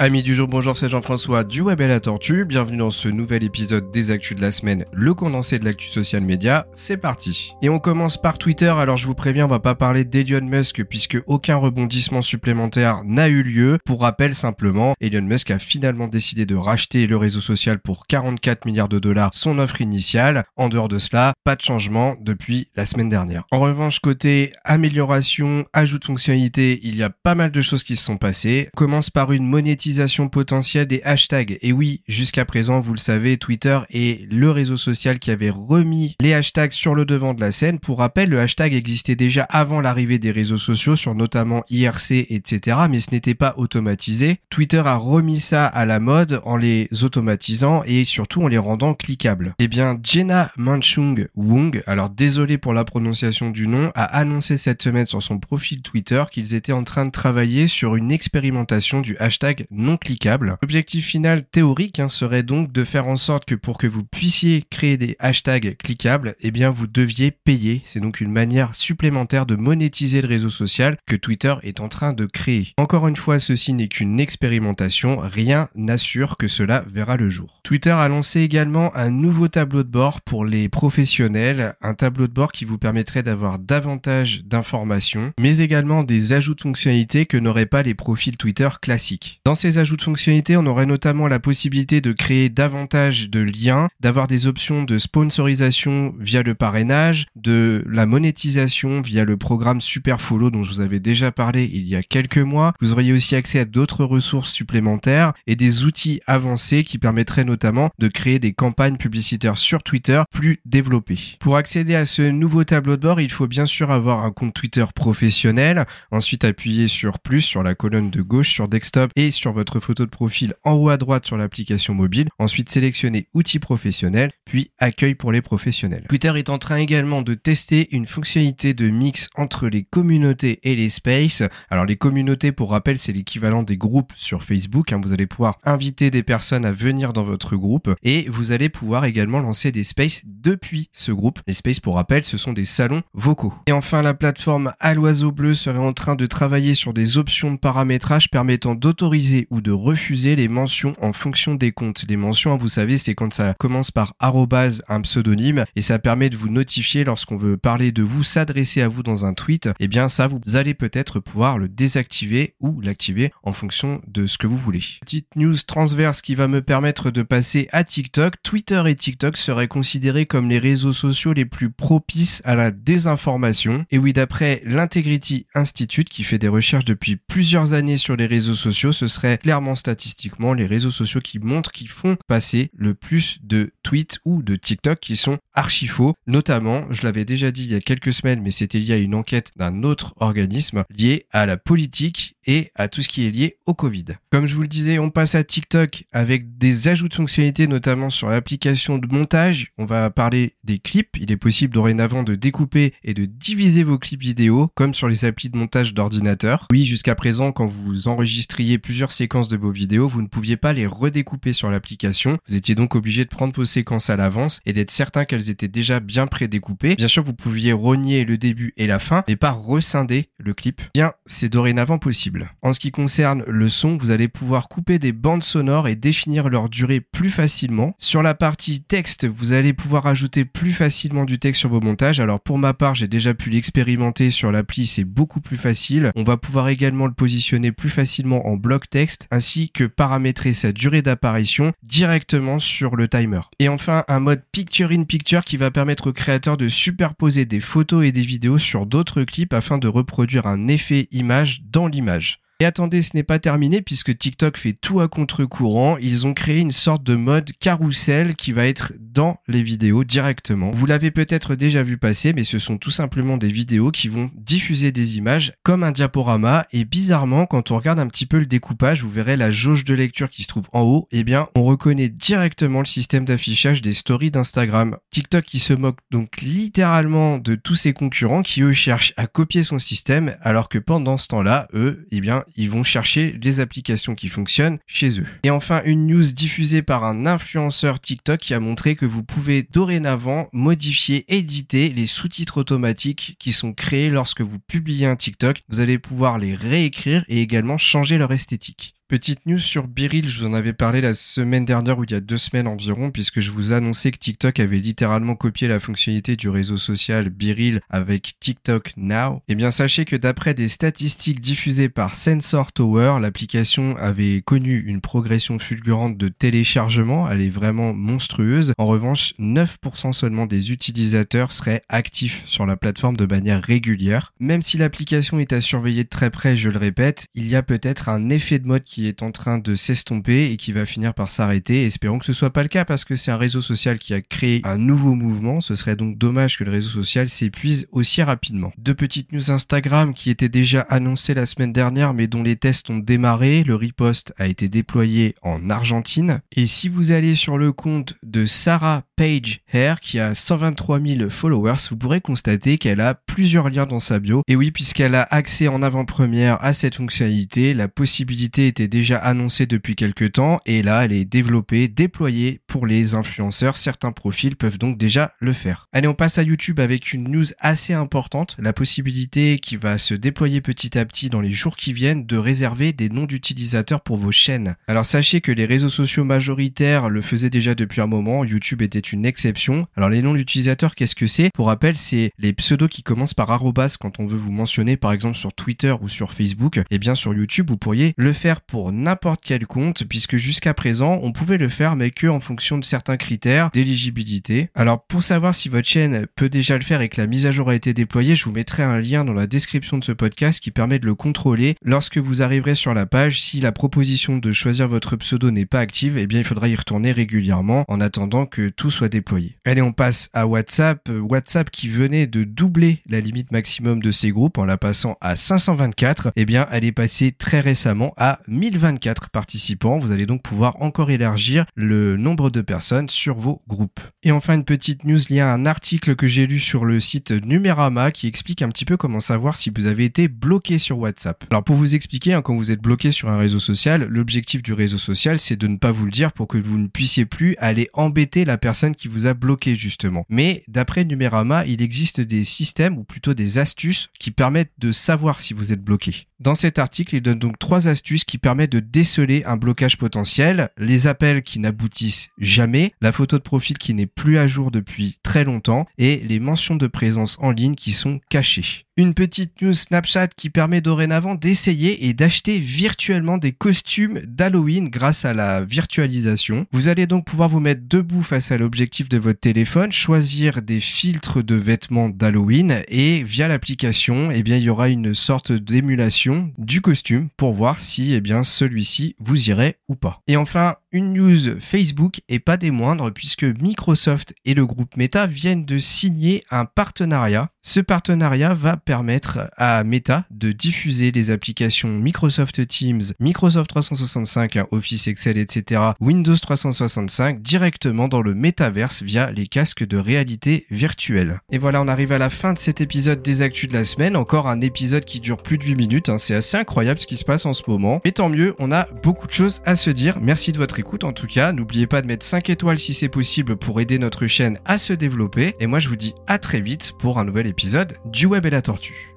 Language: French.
Amis du jour, bonjour, c'est Jean-François du Web et la Tortue. Bienvenue dans ce nouvel épisode des Actus de la semaine, le condensé de l'actu social média. C'est parti. Et on commence par Twitter. Alors je vous préviens, on va pas parler d'Elon Musk puisque aucun rebondissement supplémentaire n'a eu lieu. Pour rappel simplement, Elon Musk a finalement décidé de racheter le réseau social pour 44 milliards de dollars, son offre initiale. En dehors de cela, pas de changement depuis la semaine dernière. En revanche, côté amélioration, ajout de fonctionnalité, il y a pas mal de choses qui se sont passées. Commence par une monétisation potentielle des hashtags. Et oui, jusqu'à présent, vous le savez, Twitter est le réseau social qui avait remis les hashtags sur le devant de la scène. Pour rappel, le hashtag existait déjà avant l'arrivée des réseaux sociaux sur notamment IRC, etc. Mais ce n'était pas automatisé. Twitter a remis ça à la mode en les automatisant et surtout en les rendant cliquables. Eh bien, Jenna Manchung Wong, alors désolé pour la prononciation du nom, a annoncé cette semaine sur son profil Twitter qu'ils étaient en train de travailler sur une expérimentation du hashtag non cliquable. L'objectif final théorique hein, serait donc de faire en sorte que pour que vous puissiez créer des hashtags cliquables, eh bien vous deviez payer. C'est donc une manière supplémentaire de monétiser le réseau social que Twitter est en train de créer. Encore une fois, ceci n'est qu'une expérimentation, rien n'assure que cela verra le jour. Twitter a lancé également un nouveau tableau de bord pour les professionnels, un tableau de bord qui vous permettrait d'avoir davantage d'informations, mais également des ajouts de fonctionnalités que n'auraient pas les profils Twitter classiques. Ajouts de fonctionnalités, on aurait notamment la possibilité de créer davantage de liens, d'avoir des options de sponsorisation via le parrainage, de la monétisation via le programme Super Follow dont je vous avais déjà parlé il y a quelques mois. Vous auriez aussi accès à d'autres ressources supplémentaires et des outils avancés qui permettraient notamment de créer des campagnes publicitaires sur Twitter plus développées. Pour accéder à ce nouveau tableau de bord, il faut bien sûr avoir un compte Twitter professionnel, ensuite appuyer sur plus sur la colonne de gauche sur desktop et sur votre photo de profil en haut à droite sur l'application mobile. Ensuite, sélectionnez outils professionnels, puis accueil pour les professionnels. Twitter est en train également de tester une fonctionnalité de mix entre les communautés et les spaces. Alors les communautés, pour rappel, c'est l'équivalent des groupes sur Facebook. Hein. Vous allez pouvoir inviter des personnes à venir dans votre groupe et vous allez pouvoir également lancer des spaces depuis ce groupe. Les spaces, pour rappel, ce sont des salons vocaux. Et enfin, la plateforme à l'oiseau bleu serait en train de travailler sur des options de paramétrage permettant d'autoriser ou de refuser les mentions en fonction des comptes. Les mentions, hein, vous savez, c'est quand ça commence par arrobase un pseudonyme et ça permet de vous notifier lorsqu'on veut parler de vous, s'adresser à vous dans un tweet. Et eh bien ça, vous allez peut-être pouvoir le désactiver ou l'activer en fonction de ce que vous voulez. Petite news transverse qui va me permettre de passer à TikTok. Twitter et TikTok seraient considérés comme les réseaux sociaux les plus propices à la désinformation. Et oui, d'après l'Integrity Institute qui fait des recherches depuis plusieurs années sur les réseaux sociaux, ce serait clairement statistiquement les réseaux sociaux qui montrent qu'ils font passer le plus de tweets ou de TikTok qui sont archi faux. Notamment, je l'avais déjà dit il y a quelques semaines, mais c'était lié à une enquête d'un autre organisme lié à la politique et à tout ce qui est lié au Covid. Comme je vous le disais, on passe à TikTok avec des ajouts de fonctionnalités, notamment sur l'application de montage. On va parler des clips. Il est possible dorénavant de découper et de diviser vos clips vidéo, comme sur les applis de montage d'ordinateur. Oui, jusqu'à présent, quand vous enregistriez plusieurs séquences de vos vidéos, vous ne pouviez pas les redécouper sur l'application. Vous étiez donc obligé de prendre vos séquences à l'avance et d'être certain qu'elles étaient déjà bien prédécoupées. Bien sûr, vous pouviez renier le début et la fin, mais pas rescinder le clip. Bien, c'est dorénavant possible. En ce qui concerne le son, vous allez pouvoir couper des bandes sonores et définir leur durée plus facilement. Sur la partie texte, vous allez pouvoir ajouter plus facilement du texte sur vos montages. Alors pour ma part, j'ai déjà pu l'expérimenter sur l'appli, c'est beaucoup plus facile. On va pouvoir également le positionner plus facilement en bloc texte ainsi que paramétrer sa durée d'apparition directement sur le timer. Enfin, un mode Picture in Picture qui va permettre aux créateurs de superposer des photos et des vidéos sur d'autres clips afin de reproduire un effet image dans l'image. Et attendez, ce n'est pas terminé puisque TikTok fait tout à contre-courant. Ils ont créé une sorte de mode carrousel qui va être dans les vidéos directement. Vous l'avez peut-être déjà vu passer, mais ce sont tout simplement des vidéos qui vont diffuser des images comme un diaporama. Et bizarrement, quand on regarde un petit peu le découpage, vous verrez la jauge de lecture qui se trouve en haut. Eh bien, on reconnaît directement le système d'affichage des stories d'Instagram. TikTok qui se moque donc littéralement de tous ses concurrents qui eux cherchent à copier son système alors que pendant ce temps-là, eux, eh bien, ils vont chercher les applications qui fonctionnent chez eux. Et enfin, une news diffusée par un influenceur TikTok qui a montré que vous pouvez dorénavant modifier, éditer les sous-titres automatiques qui sont créés lorsque vous publiez un TikTok. Vous allez pouvoir les réécrire et également changer leur esthétique. Petite news sur Biril, je vous en avais parlé la semaine dernière ou il y a deux semaines environ, puisque je vous annonçais que TikTok avait littéralement copié la fonctionnalité du réseau social Biril avec TikTok Now. Eh bien, sachez que d'après des statistiques diffusées par Sensor Tower, l'application avait connu une progression fulgurante de téléchargement, elle est vraiment monstrueuse. En revanche, 9% seulement des utilisateurs seraient actifs sur la plateforme de manière régulière. Même si l'application est à surveiller de très près, je le répète, il y a peut-être un effet de mode qui est en train de s'estomper et qui va finir par s'arrêter. Espérons que ce soit pas le cas parce que c'est un réseau social qui a créé un nouveau mouvement. Ce serait donc dommage que le réseau social s'épuise aussi rapidement. Deux petites news Instagram qui étaient déjà annoncées la semaine dernière mais dont les tests ont démarré. Le riposte a été déployé en Argentine. Et si vous allez sur le compte de Sarah Page Hair qui a 123 000 followers, vous pourrez constater qu'elle a plusieurs liens dans sa bio. Et oui, puisqu'elle a accès en avant-première à cette fonctionnalité, la possibilité était déjà annoncée depuis quelques temps et là elle est développée, déployée pour les influenceurs. Certains profils peuvent donc déjà le faire. Allez, on passe à YouTube avec une news assez importante, la possibilité qui va se déployer petit à petit dans les jours qui viennent de réserver des noms d'utilisateurs pour vos chaînes. Alors sachez que les réseaux sociaux majoritaires le faisaient déjà depuis un moment, YouTube était une exception. Alors les noms d'utilisateurs, qu'est-ce que c'est? Pour rappel, c'est les pseudos qui commencent par arrobas quand on veut vous mentionner par exemple sur Twitter ou sur Facebook. Et bien sur YouTube, vous pourriez le faire pour n'importe quel compte puisque jusqu'à présent, on pouvait le faire mais que en fonction de certains critères d'éligibilité. Alors pour savoir si votre chaîne peut déjà le faire et que la mise à jour a été déployée, je vous mettrai un lien dans la description de ce podcast qui permet de le contrôler lorsque vous arriverez sur la page. Si la proposition de choisir votre pseudo n'est pas active, eh bien il faudra y retourner régulièrement en attendant que tout soit déployé. Allez, on passe à WhatsApp. WhatsApp qui venait de doubler la limite maximum de ses groupes en la passant à 524, eh bien elle est passée très récemment à 1024 participants. Vous allez donc pouvoir encore élargir le nombre de personnes sur vos groupes. Et enfin, une petite news liée à un article que j'ai lu sur le site Numérama qui explique un petit peu comment savoir si vous avez été bloqué sur WhatsApp. Alors pour vous expliquer, hein, quand vous êtes bloqué sur un réseau social, l'objectif du réseau social, c'est de ne pas vous le dire pour que vous ne puissiez plus aller embêter la personne qui vous a bloqué justement. Mais d'après Numérama, il existe des systèmes ou plutôt des astuces qui permettent de savoir si vous êtes bloqué. Dans cet article, il donne donc trois astuces qui permettent de déceler un blocage potentiel, les appels qui n'aboutissent jamais, la photo de profil qui n'est plus à jour depuis très longtemps et les mentions de présence en ligne qui sont cachées. Une petite news Snapchat qui permet dorénavant d'essayer et d'acheter virtuellement des costumes d'Halloween grâce à la virtualisation. Vous allez donc pouvoir vous mettre debout face à l'objectif de votre téléphone, choisir des filtres de vêtements d'Halloween et via l'application, eh bien, il y aura une sorte d'émulation du costume pour voir si, eh bien, celui-ci vous irait ou pas. Et enfin, une news Facebook pas des moindres puisque Microsoft et le groupe Meta viennent de signer un partenariat. Ce partenariat va permettre à Meta de diffuser les applications Microsoft Teams, Microsoft 365, Office Excel, etc., Windows 365 directement dans le métaverse via les casques de réalité virtuelle. Et voilà, on arrive à la fin de cet épisode des Actus de la semaine. Encore un épisode qui dure plus de 8 minutes. Hein. C'est assez incroyable ce qui se passe en ce moment. Mais tant mieux, on a beaucoup de choses à se dire. Merci de votre écoute en tout cas. N'oubliez pas de mettre 5 étoiles si c'est possible pour aider notre chaîne à se développer. Et moi je vous dis à très vite pour un nouvel épisode du Web et la Tortue.